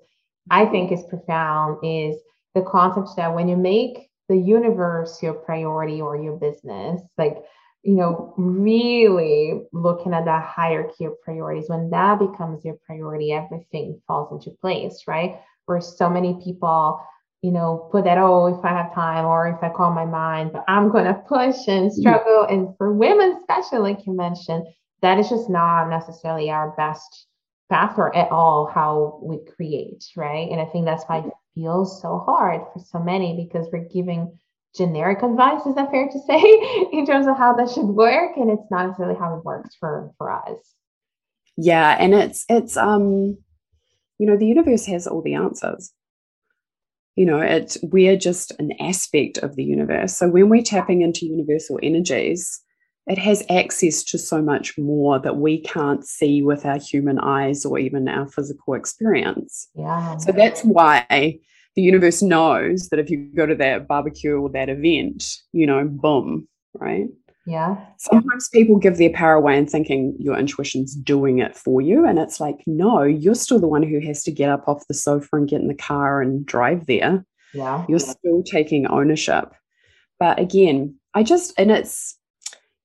I think is profound is the concept that when you make the universe your priority or your business, like, you know, really looking at that hierarchy of priorities, when that becomes your priority, everything falls into place, right? Where so many people you know, put that, oh, if I have time or if I call my mind, but I'm going to push and mm-hmm. struggle. And for women, especially, like you mentioned, that is just not necessarily our best path or at all how we create, right? And I think that's why it feels so hard for so many because we're giving generic advice, is that fair to say, in terms of how that should work? And it's not necessarily how it works for for us. Yeah. And it's it's um, you know, the universe has all the answers you know it's we're just an aspect of the universe. So when we're tapping into universal energies it has access to so much more that we can't see with our human eyes or even our physical experience. Yeah. So that's why the universe knows that if you go to that barbecue or that event you know boom right yeah. Sometimes people give their power away and thinking your intuition's doing it for you. And it's like, no, you're still the one who has to get up off the sofa and get in the car and drive there. Yeah. You're still taking ownership. But again, I just, and it's,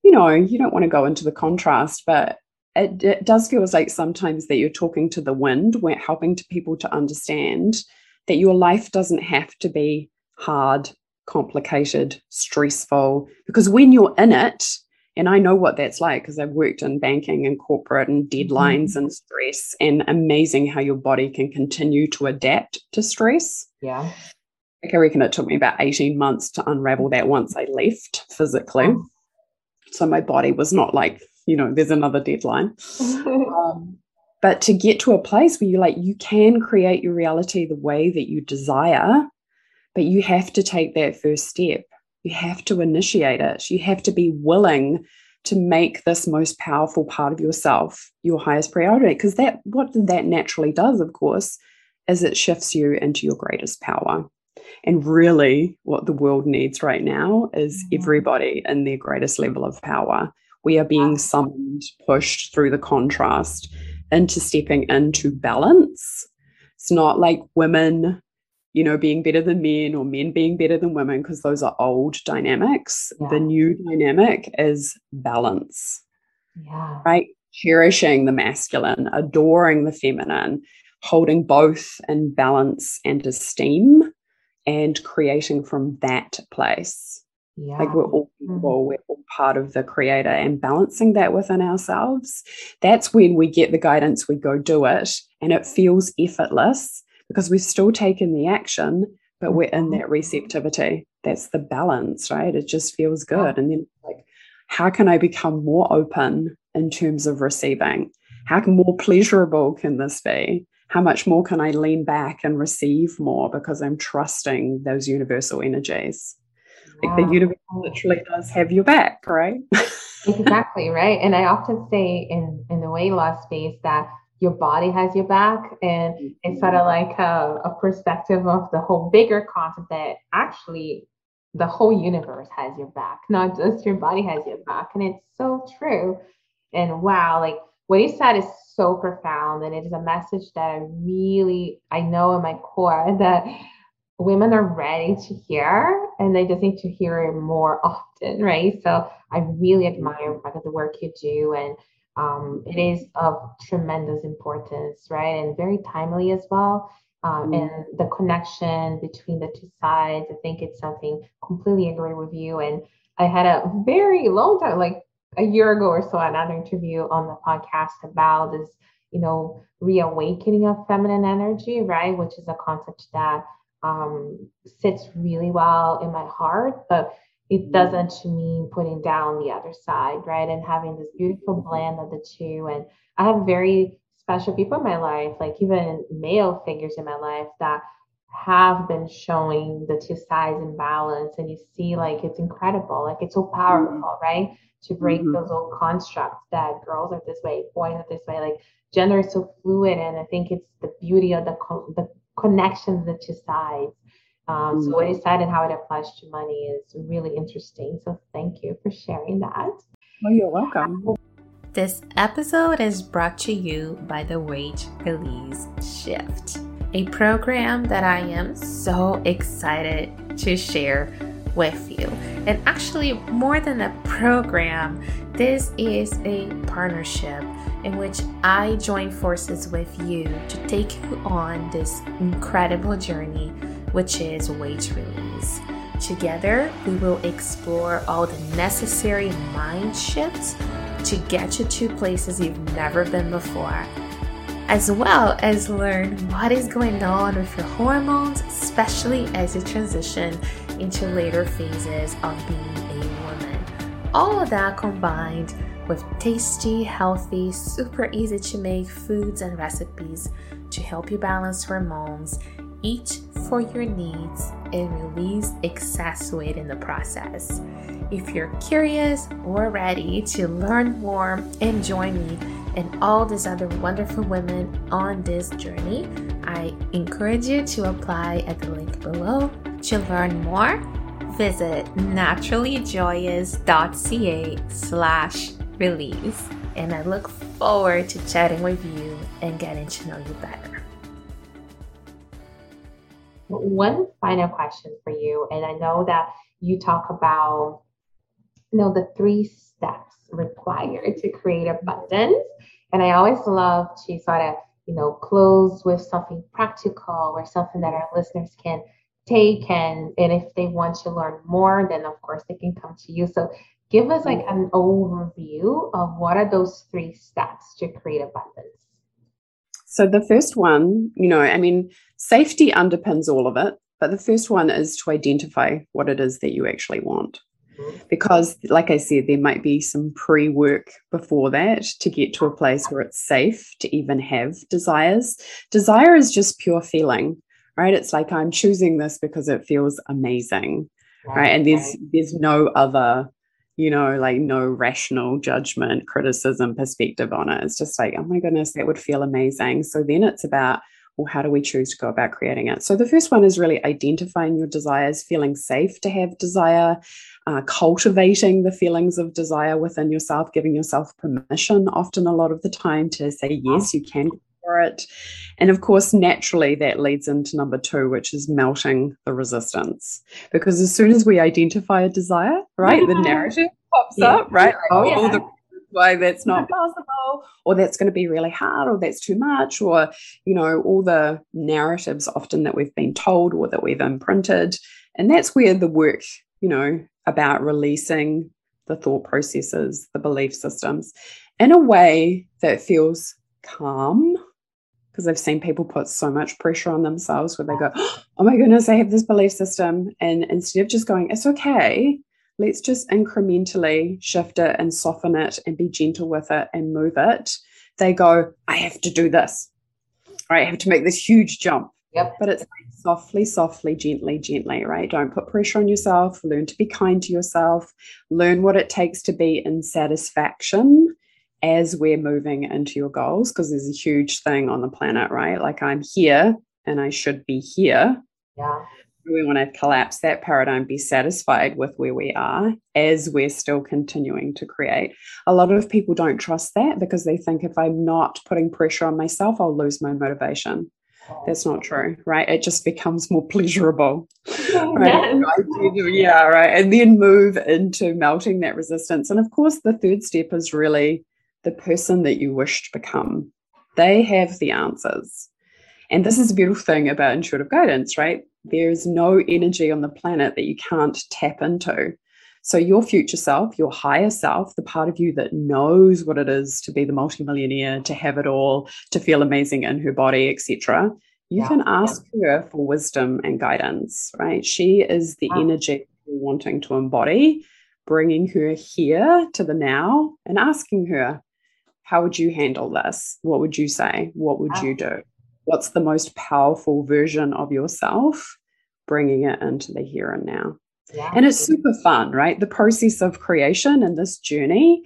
you know, you don't want to go into the contrast, but it, it does feel like sometimes that you're talking to the wind, we're helping to people to understand that your life doesn't have to be hard complicated, stressful. Because when you're in it, and I know what that's like because I've worked in banking and corporate and deadlines mm-hmm. and stress, and amazing how your body can continue to adapt to stress. Yeah. Like I reckon it took me about 18 months to unravel that once I left physically. Oh. So my body was not like, you know, there's another deadline. um, but to get to a place where you like, you can create your reality the way that you desire but you have to take that first step. You have to initiate it. You have to be willing to make this most powerful part of yourself your highest priority. Because that what that naturally does, of course, is it shifts you into your greatest power. And really, what the world needs right now is mm-hmm. everybody in their greatest level of power. We are being summoned, pushed through the contrast into stepping into balance. It's not like women, you know, being better than men or men being better than women, because those are old dynamics. Yeah. The new dynamic is balance. Yeah. Right? Cherishing the masculine, adoring the feminine, holding both in balance and esteem, and creating from that place. Yeah. Like we're all people, mm-hmm. we're all part of the creator and balancing that within ourselves. That's when we get the guidance, we go do it, and it feels effortless because we've still taken the action, but we're in that mm-hmm. receptivity. That's the balance, right? It just feels good. And then, like, how can I become more open in terms of receiving? How can, more pleasurable can this be? How much more can I lean back and receive more because I'm trusting those universal energies? Like the universe literally does have your back, right? exactly, right. And I often say in in the weight loss space that your body has your back and it's mm-hmm. sort of like a, a perspective of the whole bigger concept that actually the whole universe has your back, not just your body has your back. And it's so true. And wow, like what you said is so profound. And it is a message that I really, I know in my core that women are ready to hear and they just need to hear it more often, right? So I really mm-hmm. admire the work you do and um, it is of tremendous importance, right? And very timely as well. Um, mm-hmm. and the connection between the two sides, I think it's something completely agree with you. And I had a very long time, like a year ago or so, another interview on the podcast about this, you know, reawakening of feminine energy, right? Which is a concept that um, sits really well in my heart, but it mm-hmm. doesn't mean putting down the other side, right? And having this beautiful blend of the two. And I have very special people in my life, like even male figures in my life that have been showing the two sides in balance. And you see, like, it's incredible. Like, it's so powerful, mm-hmm. right? To break mm-hmm. those old constructs that girls are this way, boys are this way. Like, gender is so fluid. And I think it's the beauty of the, the connections the two sides. Um, so what you said and how it applies to money is really interesting. So thank you for sharing that. Oh, you're welcome. This episode is brought to you by the Weight Release Shift, a program that I am so excited to share with you. And actually, more than a program, this is a partnership in which I join forces with you to take you on this incredible journey, which is weight release. Together, we will explore all the necessary mind shifts to get you to places you've never been before, as well as learn what is going on with your hormones, especially as you transition into later phases of being a woman. All of that combined with tasty, healthy, super easy to make foods and recipes to help you balance hormones, eat for your needs, and release weight in the process. If you're curious or ready to learn more and join me and all these other wonderful women on this journey, I encourage you to apply at the link below. To learn more, visit naturallyjoyous.ca slash release. And I look forward to chatting with you and getting to know you better. One final question for you, and I know that you talk about you know the three steps required to create abundance. And I always love to sort of, you know, close with something practical or something that our listeners can take and and if they want to learn more then of course they can come to you so give us like an overview of what are those three steps to create abundance so the first one you know i mean safety underpins all of it but the first one is to identify what it is that you actually want mm-hmm. because like i said there might be some pre-work before that to get to a place where it's safe to even have desires desire is just pure feeling right it's like i'm choosing this because it feels amazing right? and there's there's no other you know, like no rational judgment, criticism, perspective on it. It's just like, oh my goodness, that would feel amazing. So then it's about Or how do we choose to go about creating it? So, the first one is really identifying your desires, feeling safe to have desire, uh, cultivating the feelings of desire within yourself, giving yourself permission often a lot of the time to say, yes, you can for it. And of course, naturally, that leads into number two, which is melting the resistance. Because as soon as we identify a desire, right, the narrative pops yeah. up, right? oh, yeah. the why that's not possible, or that's going to be really hard, or that's too much, or, you know, all the narratives often that we've been told or that we've imprinted. And that's where the work, you know, about releasing the thought processes, the belief systems in a way that feels calm because I've seen people put so much pressure on themselves where they go, oh, oh my goodness, I have this belief system. And instead of just going, it's okay, let's just incrementally shift it and soften it and be gentle with it and move it. They go, I have to do this. Right, I have to make this huge jump. Yep. But it's like softly, softly, gently, gently, right? Don't put pressure on yourself. Learn to be kind to yourself. Learn what it takes to be in satisfaction as we're moving into your goals because there's a huge thing on the planet, right? Like I'm here and I should be here. Yeah. We want to collapse that paradigm, be satisfied with where we are as we're still continuing to create. A lot of people don't trust that because they think if I'm not putting pressure on myself, I'll lose my motivation. That's not true, right? It just becomes more pleasurable. Right? yeah, right. And then move into melting that resistance. And of course, the third step is really the person that you wish to become. They have the answers. And this is a beautiful thing about intuitive guidance, right? There's no energy on the planet that you can't tap into. So, your future self, your higher self, the part of you that knows what it is to be the multimillionaire, to have it all, to feel amazing in her body, etc., you yeah. can ask yeah. her for wisdom and guidance, right? She is the energy you're wanting to embody, bringing her here to the now and asking her, how would you handle this? What would you say? What would ah. you do? What's the most powerful version of yourself? Bringing it into the here and now. Yeah. And it's super fun, right? The process of creation and this journey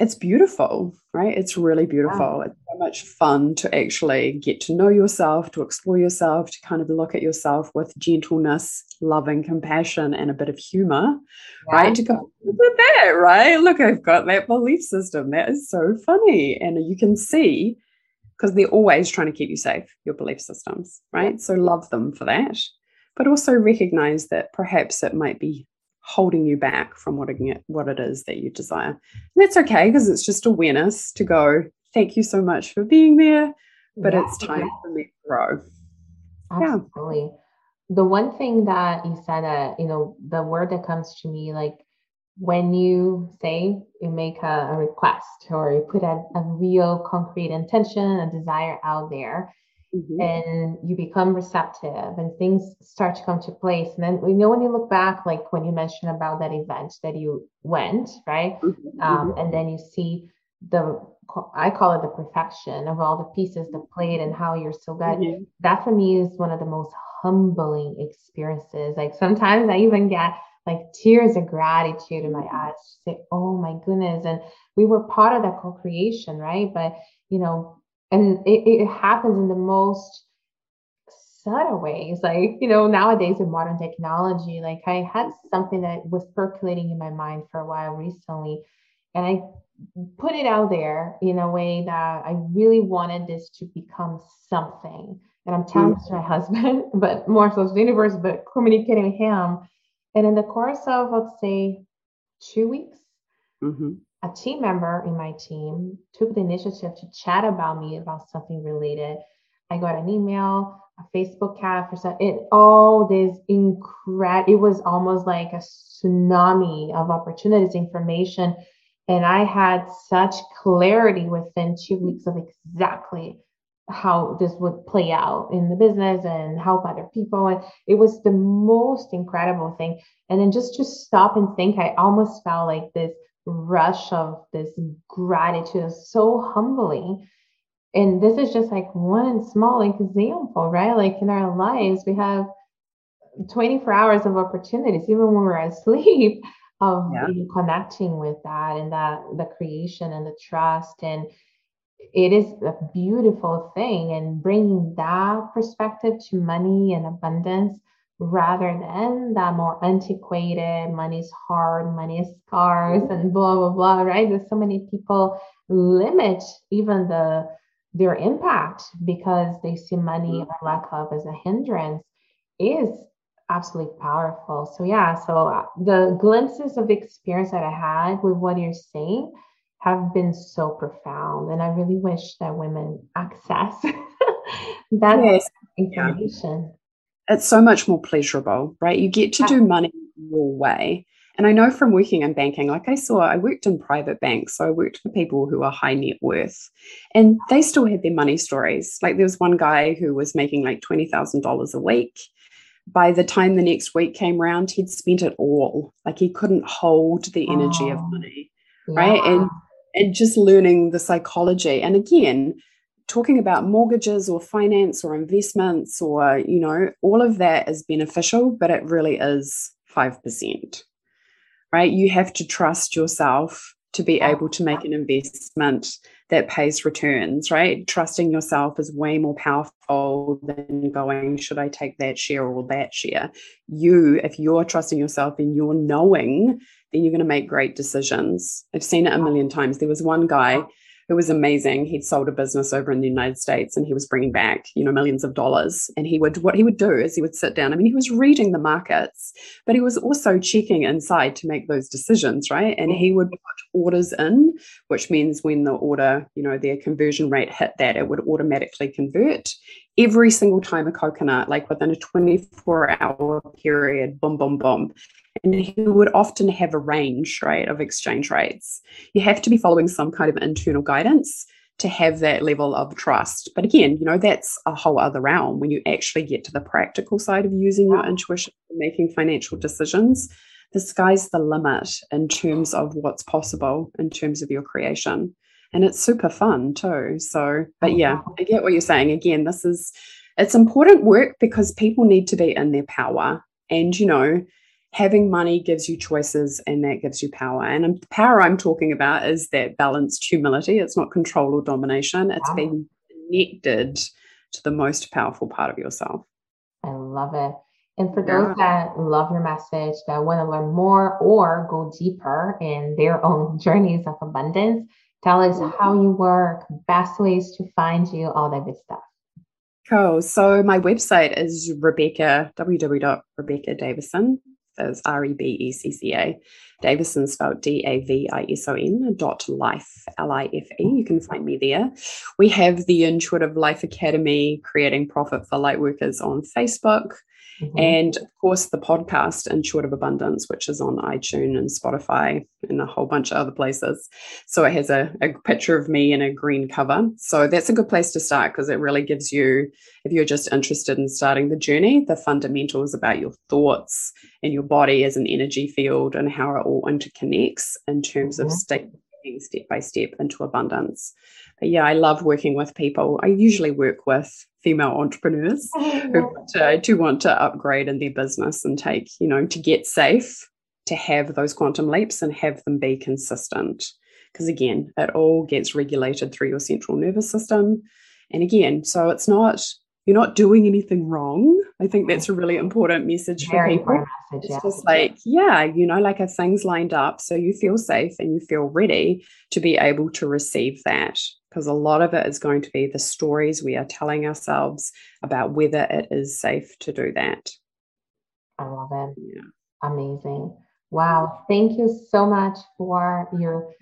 it's beautiful, right? It's really beautiful. Wow. It's so much fun to actually get to know yourself, to explore yourself, to kind of look at yourself with gentleness, loving compassion, and a bit of humor, right? To go, look at that, right? Look, I've got that belief system. That is so funny. And you can see because they're always trying to keep you safe, your belief systems, right? So love them for that. But also recognize that perhaps it might be holding you back from what it, what it is that you desire. And that's okay because it's just awareness to go, thank you so much for being there, but yeah. it's time for me to grow. Absolutely. Yeah. The one thing that you said that, you know, the word that comes to me, like when you say you make a, a request or you put a, a real concrete intention, a desire out there, Mm-hmm. and you become receptive and things start to come to place and then we know when you look back like when you mentioned about that event that you went right mm-hmm. um, mm-hmm. and then you see the i call it the perfection of all the pieces that played and how you're so good mm-hmm. that for me is one of the most humbling experiences like sometimes i even get like tears of gratitude in my mm-hmm. eyes say oh my goodness and we were part of that co-creation right but you know and it, it happens in the most subtle ways. Like you know nowadays with modern technology like i had something that was percolating in my mind for a while recently and i put it out there in a way that i really wanted this to become something. And i'm telling mm-hmm. to my husband but more so to the universe but communicating with him. And in the course of let's say two weeks mm-hmm a team member in my team took the initiative to chat about me about something related. I got an email, a Facebook cat for some, it all this incredible, it was almost like a tsunami of opportunities, information. And I had such clarity within two weeks of exactly how this would play out in the business and help other people. And it was the most incredible thing. And then just to stop and think, I almost felt like this rush of this gratitude is so humbling. And this is just like one small example, right? Like in our lives, we have 24 hours of opportunities, even when we're asleep, of yeah. connecting with that and that the creation and the trust. And it is a beautiful thing and bringing that perspective to money and abundance rather than that more antiquated money's hard money is scarce and blah blah blah right? There's so many people limit even the their impact because they see money or lack of as a hindrance is absolutely powerful. So yeah so uh, the glimpses of experience that i had with what you're saying have been so profound and i really wish that women access that yes. information it's so much more pleasurable, right? You get to do money your way. And I know from working in banking, like I saw, I worked in private banks. So I worked for people who are high net worth and they still had their money stories. Like there was one guy who was making like $20,000 a week. By the time the next week came around, he'd spent it all. Like he couldn't hold the energy oh, of money. Right. Yeah. And and just learning the psychology. And again, talking about mortgages or finance or investments or you know all of that is beneficial but it really is 5% right? You have to trust yourself to be able to make an investment that pays returns right? Trusting yourself is way more powerful than going should i take that share or that share? You if you're trusting yourself and you're knowing then you're going to make great decisions. I've seen it a million times. There was one guy it was amazing. He'd sold a business over in the United States and he was bringing back, you know, millions of dollars. And he would, what he would do is he would sit down. I mean, he was reading the markets, but he was also checking inside to make those decisions, right? And he would put orders in, which means when the order, you know, their conversion rate hit that, it would automatically convert every single time a coconut, like within a 24 hour period, boom, boom, boom and he would often have a range right of exchange rates. You have to be following some kind of internal guidance to have that level of trust. But again you know that's a whole other realm when you actually get to the practical side of using your intuition and making financial decisions. The sky's the limit in terms of what's possible in terms of your creation. And it's super fun too. So but oh, yeah. I get what you're saying. Again this is it's important work because people need to be in their power. And you know having money gives you choices and that gives you power. And the power I'm talking about is that balanced humility. It's not control or domination, It's wow. being connected to the most powerful part of yourself. I love it. And for those that love your message, that want to learn more or go deeper in their own journeys of abundance, tell us mm-hmm. how you work, best ways to find you, all that good stuff. Cool. So my website is Rebecca, www.rebeccadavison, as R E B E C C A. Davison spelled D A V I S O N dot life, L I F E. You can find me there. We have the Intuitive Life Academy, Creating Profit for Lightworkers on Facebook. Mm-hmm. And of course, the podcast In Short of Abundance, which is on iTunes and Spotify and a whole bunch of other places. So it has a, a picture of me in a green cover. So that's a good place to start because it really gives you, if you're just interested in starting the journey, the fundamentals about your thoughts and your body as an energy field and how it all interconnects in terms mm-hmm. of state step by step into abundance. But yeah, I love working with people. I usually work with female entrepreneurs who want to, to want to upgrade in their business and take, you know, to get safe, to have those quantum leaps and have them be consistent. Because again, it all gets regulated through your central nervous system. And again, so it's not you're not doing anything wrong. I think that's a really important message Very for people. Message, it's yeah. just like, yeah, you know, like if things lined up so you feel safe and you feel ready to be able to receive that. Because a lot of it is going to be the stories we are telling ourselves about whether it is safe to do that. I love it. Yeah. Amazing. Wow. Thank you so much for your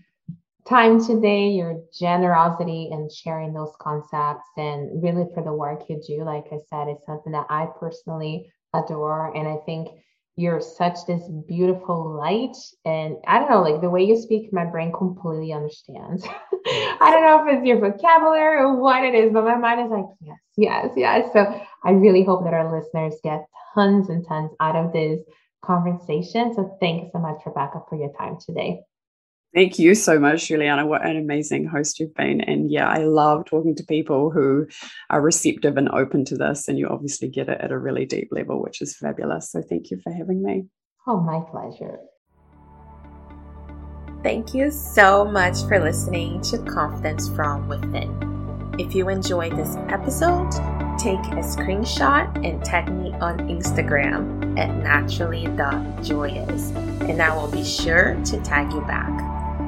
time today, your generosity and sharing those concepts, and really for the work you do. Like I said, it's something that I personally adore. And I think you're such this beautiful light. And I don't know, like the way you speak, my brain completely understands. I don't know if it's your vocabulary or what it is, but my mind is like, yes, yes, yes. So I really hope that our listeners get tons and tons out of this conversation. So thank you so much, Rebecca, for your time today. Thank you so much, Juliana. What an amazing host you've been. And yeah, I love talking to people who are receptive and open to this. And you obviously get it at a really deep level, which is fabulous. So thank you for having me. Oh, my pleasure. Thank you so much for listening to Confidence from Within. If you enjoyed this episode, take a screenshot and tag me on Instagram at naturally.joyous, and I will be sure to tag you back.